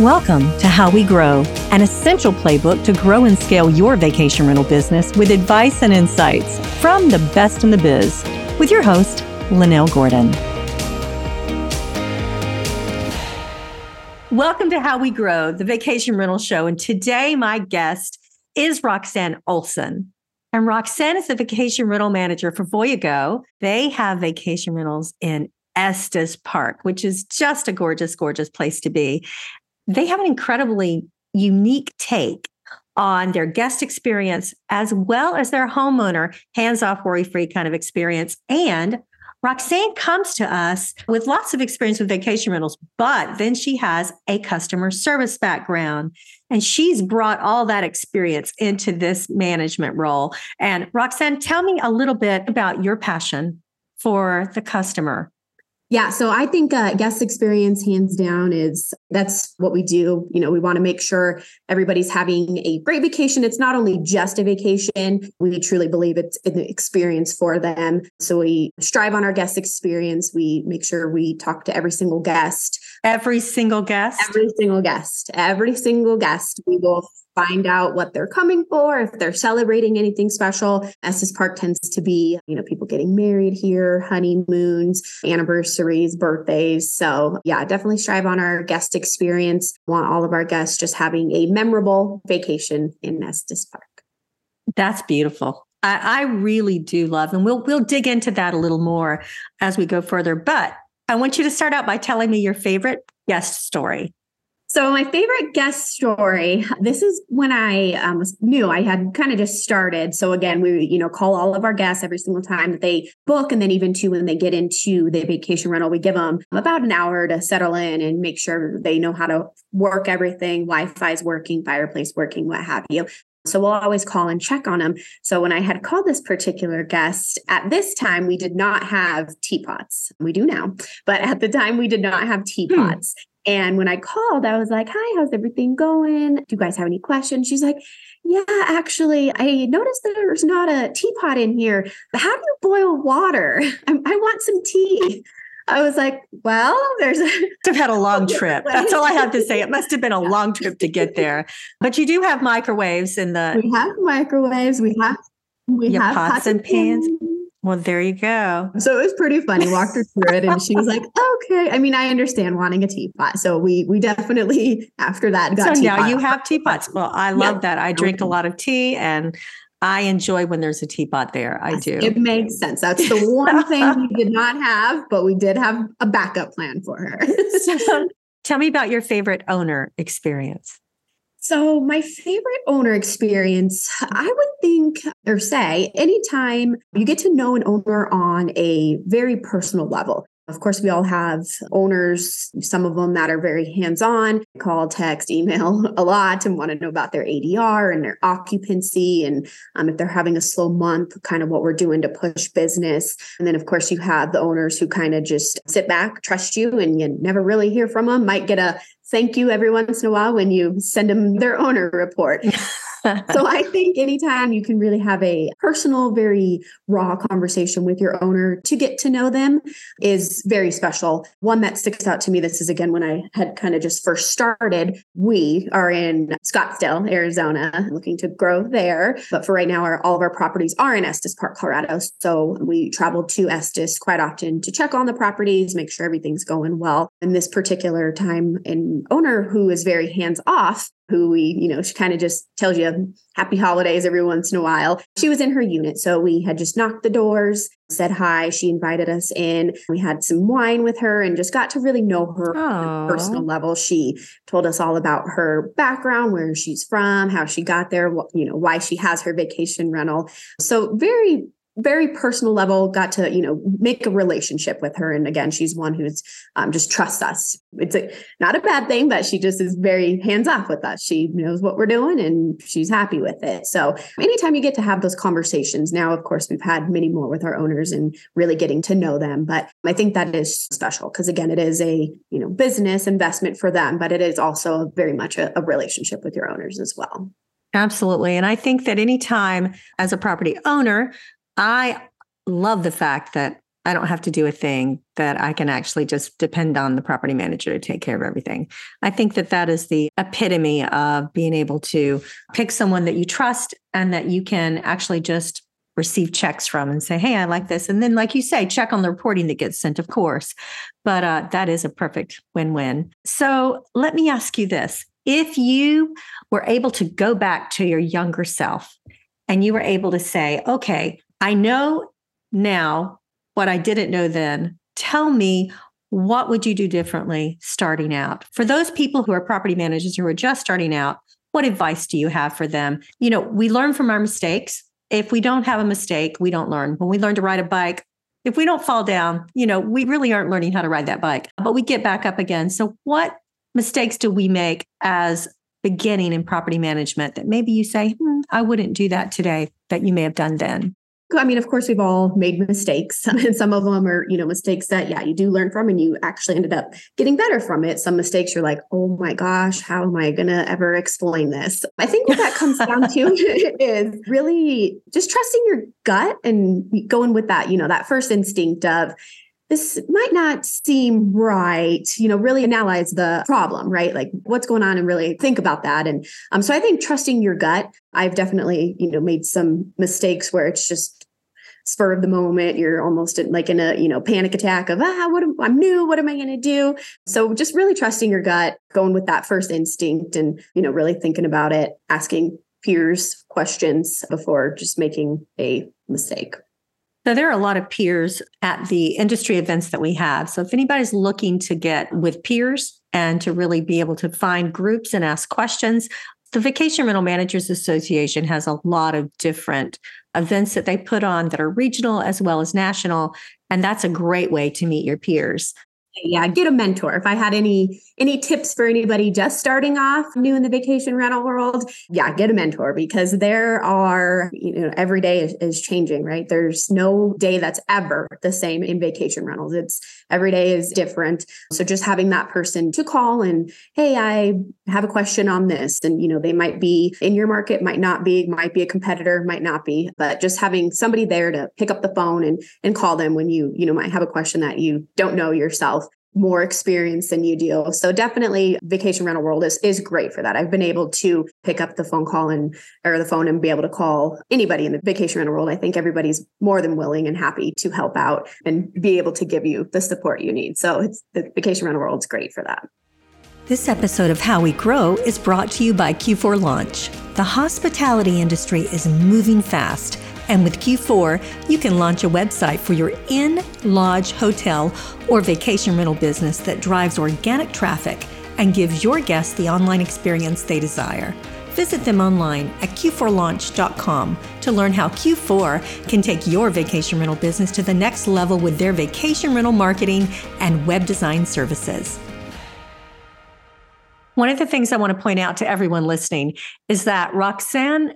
Welcome to How We Grow, an essential playbook to grow and scale your vacation rental business with advice and insights from the best in the biz. With your host, Lynell Gordon. Welcome to How We Grow, the vacation rental show. And today, my guest is Roxann Olson. And Roxann is the vacation rental manager for Voyago. They have vacation rentals in Estes Park, which is just a gorgeous, gorgeous place to be they have an incredibly unique take on their guest experience as well as their homeowner hands off worry free kind of experience and Roxann comes to us with lots of experience with vacation rentals, but then she has a customer service background and she's brought all that experience into this management role. And Roxann, tell me a little bit about your passion for the customer yeah, so I think uh, guest experience, hands down, is that's what we do. You know, we want to make sure everybody's having a great vacation. It's not only just a vacation, we truly believe it's an experience for them. So we strive on our guest experience. We make sure we talk to every single guest. Every single guest? Every single guest. Every single guest. We will find out what they're coming for, if they're celebrating anything special. Estes Park tends to be, you know, people getting married here, honeymoons, anniversaries, birthdays. So, yeah, definitely strive on our guest experience. Want all of our guests just having a memorable vacation in Estes Park. That's beautiful. I, I really do love, and we'll we'll dig into that a little more as we go further. But I want you to start out by telling me your favorite guest story. So my favorite guest story. This is when I um, was new. I had kind of just started. So again, we you know call all of our guests every single time that they book, and then even too when they get into the vacation rental, we give them about an hour to settle in and make sure they know how to work everything. Wi-Fi is working, fireplace working, what have you. So we'll always call and check on them. So when I had called this particular guest, at this time we did not have teapots. We do now, but at the time we did not have hmm. teapots. Hmm. And when I called, I was like, Hi, how's everything going? Do you guys have any questions? She's like, Yeah, actually, I noticed that there's not a teapot in here. How do you boil water? I, I want some tea. I was like, well, there's a have had a long trip. That's all I have to say. It must have been a long trip to get there. But you do have microwaves in the We have microwaves. We have we have pots, pots and pans. pans. Well, there you go. So it was pretty funny. Walked her through it, and she was like, "Okay." I mean, I understand wanting a teapot. So we we definitely after that got. So now you have teapots. Well, I love yeah. that. I drink a lot of tea, and I enjoy when there's a teapot there. I do. It makes sense. That's the one thing we did not have, but we did have a backup plan for her. so, tell me about your favorite owner experience. So, my favorite owner experience, I would think or say, anytime you get to know an owner on a very personal level. Of course, we all have owners, some of them that are very hands on, call, text, email a lot and want to know about their ADR and their occupancy. And um, if they're having a slow month, kind of what we're doing to push business. And then, of course, you have the owners who kind of just sit back, trust you, and you never really hear from them. Might get a thank you every once in a while when you send them their owner report. so I think anytime you can really have a personal, very raw conversation with your owner to get to know them is very special. One that sticks out to me, this is again when I had kind of just first started. We are in Scottsdale, Arizona, looking to grow there. But for right now, our, all of our properties are in Estes Park, Colorado. So we travel to Estes quite often to check on the properties, make sure everything's going well. And this particular time, an owner who is very hands off who we, you know, she kind of just tells you happy holidays every once in a while. She was in her unit. So we had just knocked the doors, said hi. She invited us in. We had some wine with her and just got to really know her personal level. She told us all about her background, where she's from, how she got there, what, you know, why she has her vacation rental. So very very personal level got to you know make a relationship with her. And again she's one who's um, just trusts us. It's a, not a bad thing but she just is very hands off with us. She knows what we're doing and she's happy with it. So anytime you get to have those conversations now of course we've had many more with our owners and really getting to know them. But i think that is special because again it is a you know business investment for them but it is also very much a, a relationship with your owners as well. Absolutely. And I think that anytime as a property owner, I love the fact that I don't have to do a thing, that I can actually just depend on the property manager to take care of everything. I think that that is the epitome of being able to pick someone that you trust and that you can actually just receive checks from and say, Hey, I like this. And then, like you say, check on the reporting that gets sent, of course. But uh, that is a perfect win win. So let me ask you this if you were able to go back to your younger self and you were able to say, Okay, I know now what I didn't know then. Tell me what would you do differently starting out? For those people who are property managers who are just starting out, what advice do you have for them? You know, we learn from our mistakes. If we don't have a mistake, we don't learn. When we learn to ride a bike, if we don't fall down, you know, we really aren't learning how to ride that bike, but we get back up again. So, what mistakes do we make as beginning in property management that maybe you say, hmm, I wouldn't do that today that you may have done then? I mean, of course, we've all made mistakes, and some of them are, you know, mistakes that, yeah, you do learn from, and you actually ended up getting better from it. Some mistakes you're like, oh my gosh, how am I going to ever explain this? I think what that comes down to is really just trusting your gut and going with that, you know, that first instinct of, this might not seem right you know really analyze the problem right like what's going on and really think about that and um so i think trusting your gut i've definitely you know made some mistakes where it's just spur of the moment. You're almost in, like in a, you know, panic attack of, ah, what am, I'm new. What am I going to do? So just really trusting your gut, going with that first instinct and, you know, really thinking about it, asking peers questions before just making a mistake. So there are a lot of peers at the industry events that we have. So if anybody's looking to get with peers and to really be able to find groups and ask questions, the Vacation Rental Managers Association has a lot of different events that they put on that are regional as well as national. And that's a great way to meet your peers yeah get a mentor. If i had any any tips for anybody just starting off new in the vacation rental world yeah get a mentor because there are you know every day is, is changing right? There's no day that's ever the same in vacation rentals. It's every day is different. So just having that person to call and hey i have a question on this and you know they might be in your market might not be might be a competitor might not be but just having somebody there to pick up the phone and and call them when you you know might have a question that you don't know yourself more experience than you do. So definitely vacation rental world is is great for that. I've been able to pick up the phone call and or the phone and be able to call anybody in the vacation rental world. I think everybody's more than willing and happy to help out and be able to give you the support you need. So it's the vacation rental world is great for that. This episode of How We Grow is brought to you by Q4 Launch. The hospitality industry is moving fast and with Q4, you can launch a website for your in lodge hotel or vacation rental business that drives organic traffic and gives your guests the online experience they desire. Visit them online at q4launch.com to learn how Q4 can take your vacation rental business to the next level with their vacation rental marketing and web design services. One of the things I want to point out to everyone listening is that Roxann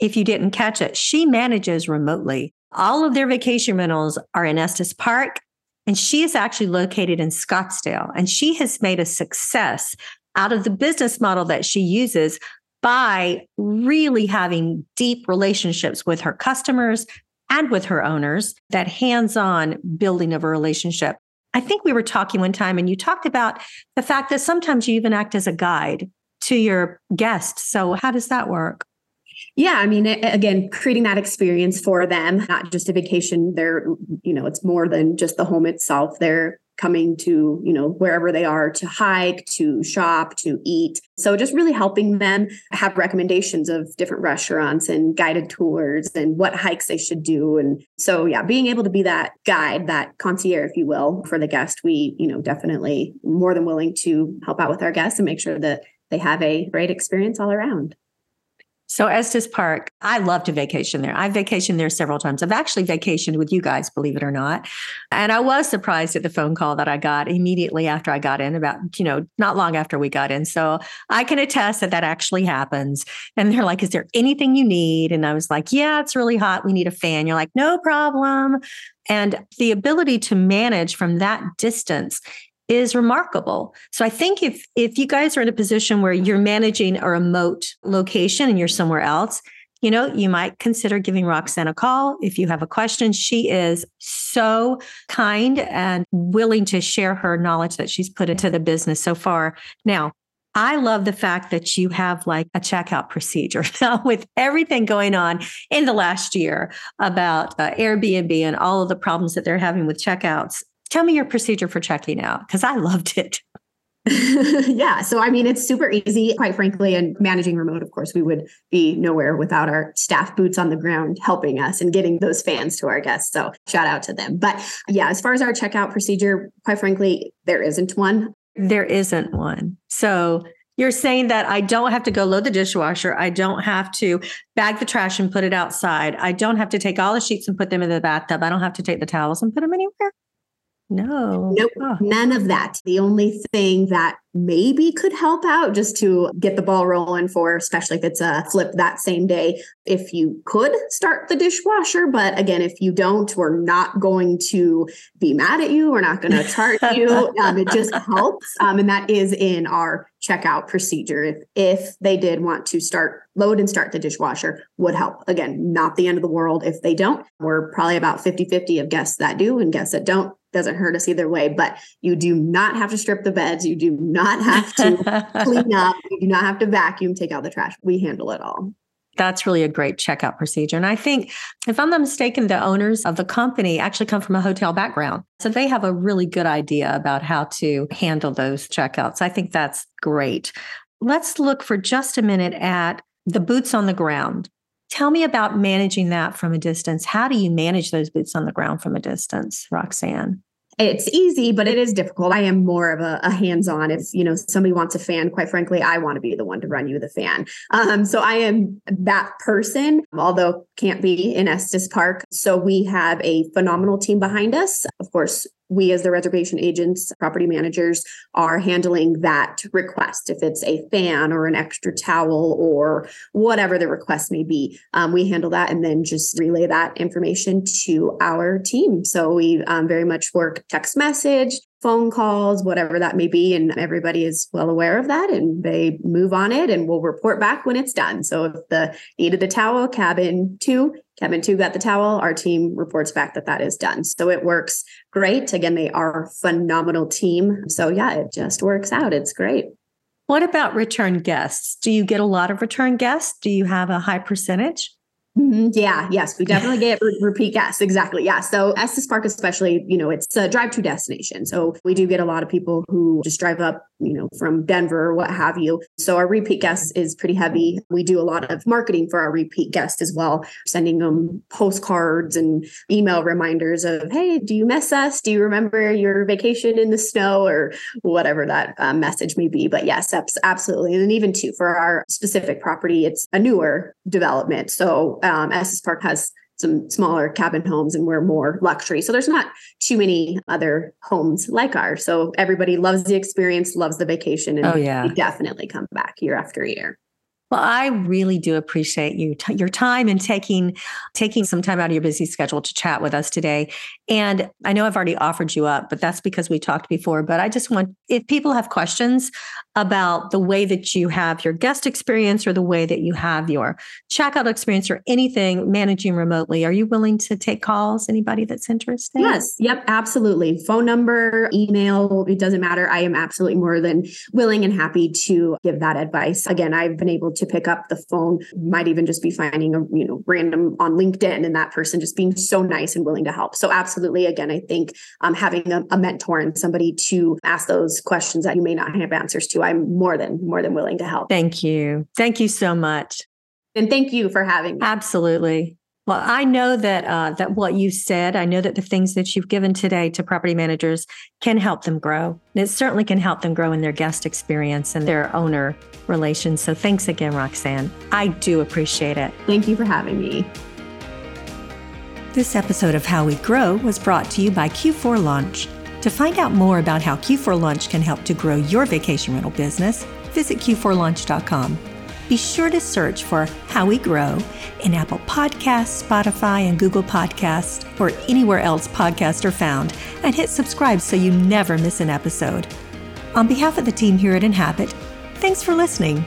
if you didn't catch it, she manages remotely. All of their vacation rentals are in Estes Park, and she is actually located in Scottsdale. And she has made a success out of the business model that she uses by really having deep relationships with her customers and with her owners, that hands on building of a relationship. I think we were talking one time, and you talked about the fact that sometimes you even act as a guide to your guests. So, how does that work? Yeah, I mean, again, creating that experience for them, not just a vacation. They're, you know, it's more than just the home itself. They're coming to, you know, wherever they are to hike, to shop, to eat. So just really helping them have recommendations of different restaurants and guided tours and what hikes they should do. And so, yeah, being able to be that guide, that concierge, if you will, for the guest, we, you know, definitely more than willing to help out with our guests and make sure that they have a great experience all around. So Estes Park, I love to vacation there. I've vacationed there several times. I've actually vacationed with you guys, believe it or not. And I was surprised at the phone call that I got immediately after I got in, about, you know, not long after we got in. So I can attest that that actually happens. And they're like, is there anything you need? And I was like, yeah, it's really hot. We need a fan. You're like, no problem. And the ability to manage from that distance is remarkable. So I think if if you guys are in a position where you're managing a remote location and you're somewhere else, you know, you might consider giving Roxann a call if you have a question. She is so kind and willing to share her knowledge that she's put into the business so far. Now, I love the fact that you have like a checkout procedure now with everything going on in the last year about uh, Airbnb and all of the problems that they're having with checkouts. Tell me your procedure for checking out because I loved it. yeah. So, I mean, it's super easy, quite frankly. And managing remote, of course, we would be nowhere without our staff boots on the ground helping us and getting those fans to our guests. So, shout out to them. But yeah, as far as our checkout procedure, quite frankly, there isn't one. There isn't one. So, you're saying that I don't have to go load the dishwasher. I don't have to bag the trash and put it outside. I don't have to take all the sheets and put them in the bathtub. I don't have to take the towels and put them anywhere. No. Nope. Oh. None of that. The only thing that maybe could help out just to get the ball rolling for, especially if it's a flip that same day, if you could start the dishwasher. But again, if you don't, we're not going to be mad at you. We're not going to charge you. Um, it just helps. Um, and that is in our checkout procedure. If, if they did want to start, load and start the dishwasher, would help. Again, not the end of the world if they don't. We're probably about 50 50 of guests that do and guests that don't doesn't hurt us either way. But you do not have to strip the beds. You do not have to clean up. You do not have to vacuum, take out the trash. We handle it all. That's really a great checkout procedure. And I think, if I'm not mistaken, the owners of the company actually come from a hotel background. So they have a really good idea about how to handle those checkouts. I think that's great. Let's look for just a minute at the boots on the ground. Tell me about managing that from a distance. How do you manage those boots on the ground from a distance, Roxann? it's easy, but it is difficult. I am more of a, a, hands-on. If you know somebody wants a fan, quite frankly, I want to be the one to run you the fan. Um, so I am that person, although can't be in Estes Park. So we have a phenomenal team behind us. Of course, we as the reservation agents, property managers are handling that request. If it's a fan or an extra towel or whatever the request may be, um, we handle that and then just relay that information to our team. So we um, very much work text message, phone calls, whatever that may be. And everybody is well aware of that and they move on it and we'll report back when it's done. So if the needed the towel, cabin two, cabin two got the towel, our team reports back that that is done. So it works great. Again, they are a phenomenal team. So yeah, it just works out. It's great. What about return guests? Do you get a lot of return guests? Do you have a high percentage? Mm-hmm. Yeah, yes, we definitely get repeat guests. Exactly. Yeah. So Estes Park, especially, you know, it's a drive to destination. So we do get a lot of people who just drive up, you know, from Denver or what have you. So our repeat guests is pretty heavy. We do a lot of marketing for our repeat guests as well, sending them postcards and email reminders of, hey, do you miss us? Do you remember your vacation in the snow or whatever that uh, message may be? But yes, absolutely. And even too, for our specific property, it's a newer development. So um, Park has some smaller cabin homes and we're more luxury. So there's not too many other homes like ours. So everybody loves the experience, loves the vacation, and oh, yeah. definitely come back year after year. Well, I really do appreciate you t- your time and taking taking some time out of your busy schedule to chat with us today. And I know I've already offered you up, but that's because we talked before. But I just want if people have questions about the way that you have your guest experience or the way that you have your checkout experience or anything managing remotely, are you willing to take calls? Anybody that's interested? Yes. Yep. Absolutely. Phone number, email, it doesn't matter. I am absolutely more than willing and happy to give that advice. Again, I've been able to pick up the phone, might even just be finding a, you know, random on LinkedIn and that person just being so nice and willing to help. So absolutely. Again, I think um, having a, a mentor and somebody to ask those questions that you may not have answers to I'm more than more than willing to help. Thank you. Thank you so much. And thank you for having me. Absolutely. Well, I know that uh, that what you said, I know that the things that you've given today to property managers can help them grow. And it certainly can help them grow in their guest experience and their owner relations. So thanks again, Roxann. I do appreciate it. Thank you for having me. This episode of How We Grow was brought to you by Q4 Launch. To find out more about how Q4 Launch can help to grow your vacation rental business, visit q4launch.com. Be sure to search for How We Grow in Apple Podcasts, Spotify, and Google Podcasts, or anywhere else podcasts are found, and hit subscribe so you never miss an episode. On behalf of the team here at Inhabit, thanks for listening.